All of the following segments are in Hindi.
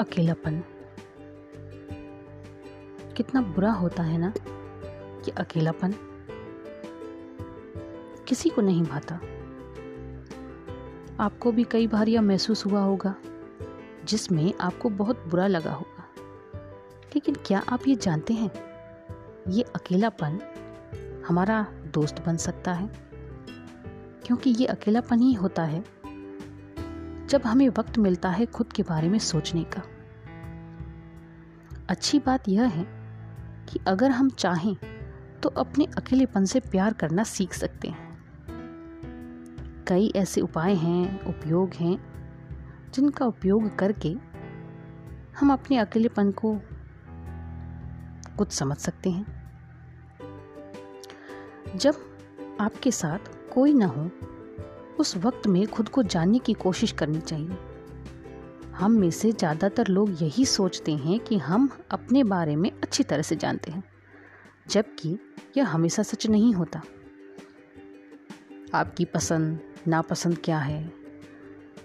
अकेलापन। कितना बुरा होता है ना कि अकेलापन किसी को नहीं भाता। आपको भी कई बार यह महसूस हुआ होगा, जिसमें आपको बहुत बुरा लगा होगा। लेकिन क्या आप ये जानते हैं, ये अकेलापन हमारा दोस्त बन सकता है? क्योंकि ये अकेलापन ही होता है, जब हमें वक्त मिलता है खुद के बारे में सोचने का। अच्छी बात यह है कि अगर हम चाहें तो अपने अकेलेपन से प्यार करना सीख सकते हैं। कई ऐसे उपाय हैं, उपयोग हैं, जिनका उपयोग करके हम अपने अकेलेपन को कुछ समझ सकते हैं। जब आपके साथ कोई ना हो, उस वक्त में खुद को जानने की कोशिश करनी चाहिए। हम में से ज़्यादातर लोग यही सोचते हैं कि हम अपने बारे में अच्छी तरह से जानते हैं, जबकि यह हमेशा सच नहीं होता। आपकी पसंद, नापसंद क्या है?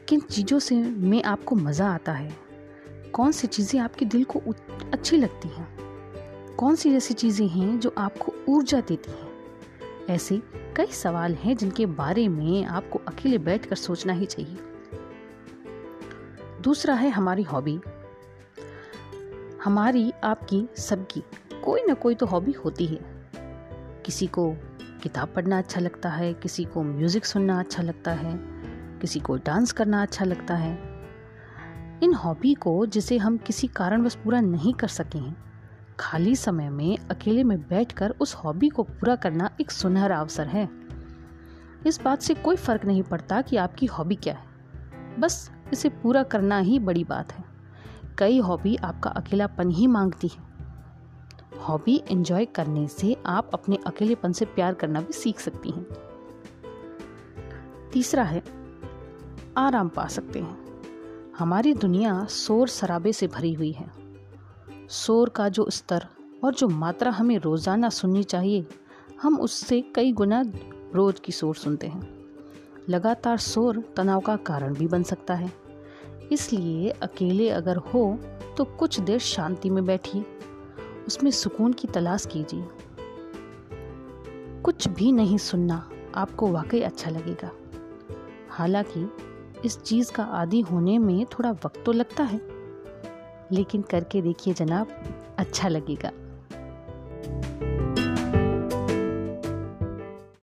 किन चीज़ों से में आपको मज़ा आता है? कौन सी चीज़ें आपके दिल को अच्छी लगती हैं? कौन सी ऐसी चीज़ें हैं जो आपको ऊर्जा देती हैं? ऐसे कई सवाल हैं जिनके बारे में आपको अकेले बैठकर सोचना ही चाहिए। दूसरा है हमारी हॉबी। हमारी, आपकी, सबकी, कोई ना कोई तो हॉबी होती है। किसी को किताब पढ़ना अच्छा लगता है, किसी को म्यूज़िक सुनना अच्छा लगता है, किसी को डांस करना अच्छा लगता है। इन हॉबी को, जिसे हम किसी कारणवश पूरा नहीं कर सके हैं, खाली समय में अकेले में बैठकर उस हॉबी को पूरा करना एक सुनहरा अवसर है। इस बात से कोई फ़र्क नहीं पड़ता कि आपकी हॉबी क्या है। बस इसे पूरा करना ही बड़ी बात है। कई हॉबी आपका अकेलापन ही मांगती है। हॉबी एंजॉय करने से आप अपने अकेलेपन से प्यार करना भी सीख सकती हैं। तीसरा है, आराम पा सकते हैं। हमारी दुनिया शोर शराबे से भरी हुई है। शोर का जो स्तर और जो मात्रा हमें रोज़ाना सुननी चाहिए, हम उससे कई गुना रोज की शोर सुनते हैं। लगातार शोर तनाव का कारण भी बन सकता है। इसलिए अकेले अगर हो तो कुछ देर शांति में बैठिए उसमें सुकून की तलाश कीजिए। कुछ भी नहीं सुनना आपको वाकई अच्छा लगेगा। हालाँकि, इस चीज़ का आदि होने में थोड़ा वक्त तो लगता है। लेकिन करके देखिए जनाब अच्छा लगेगा।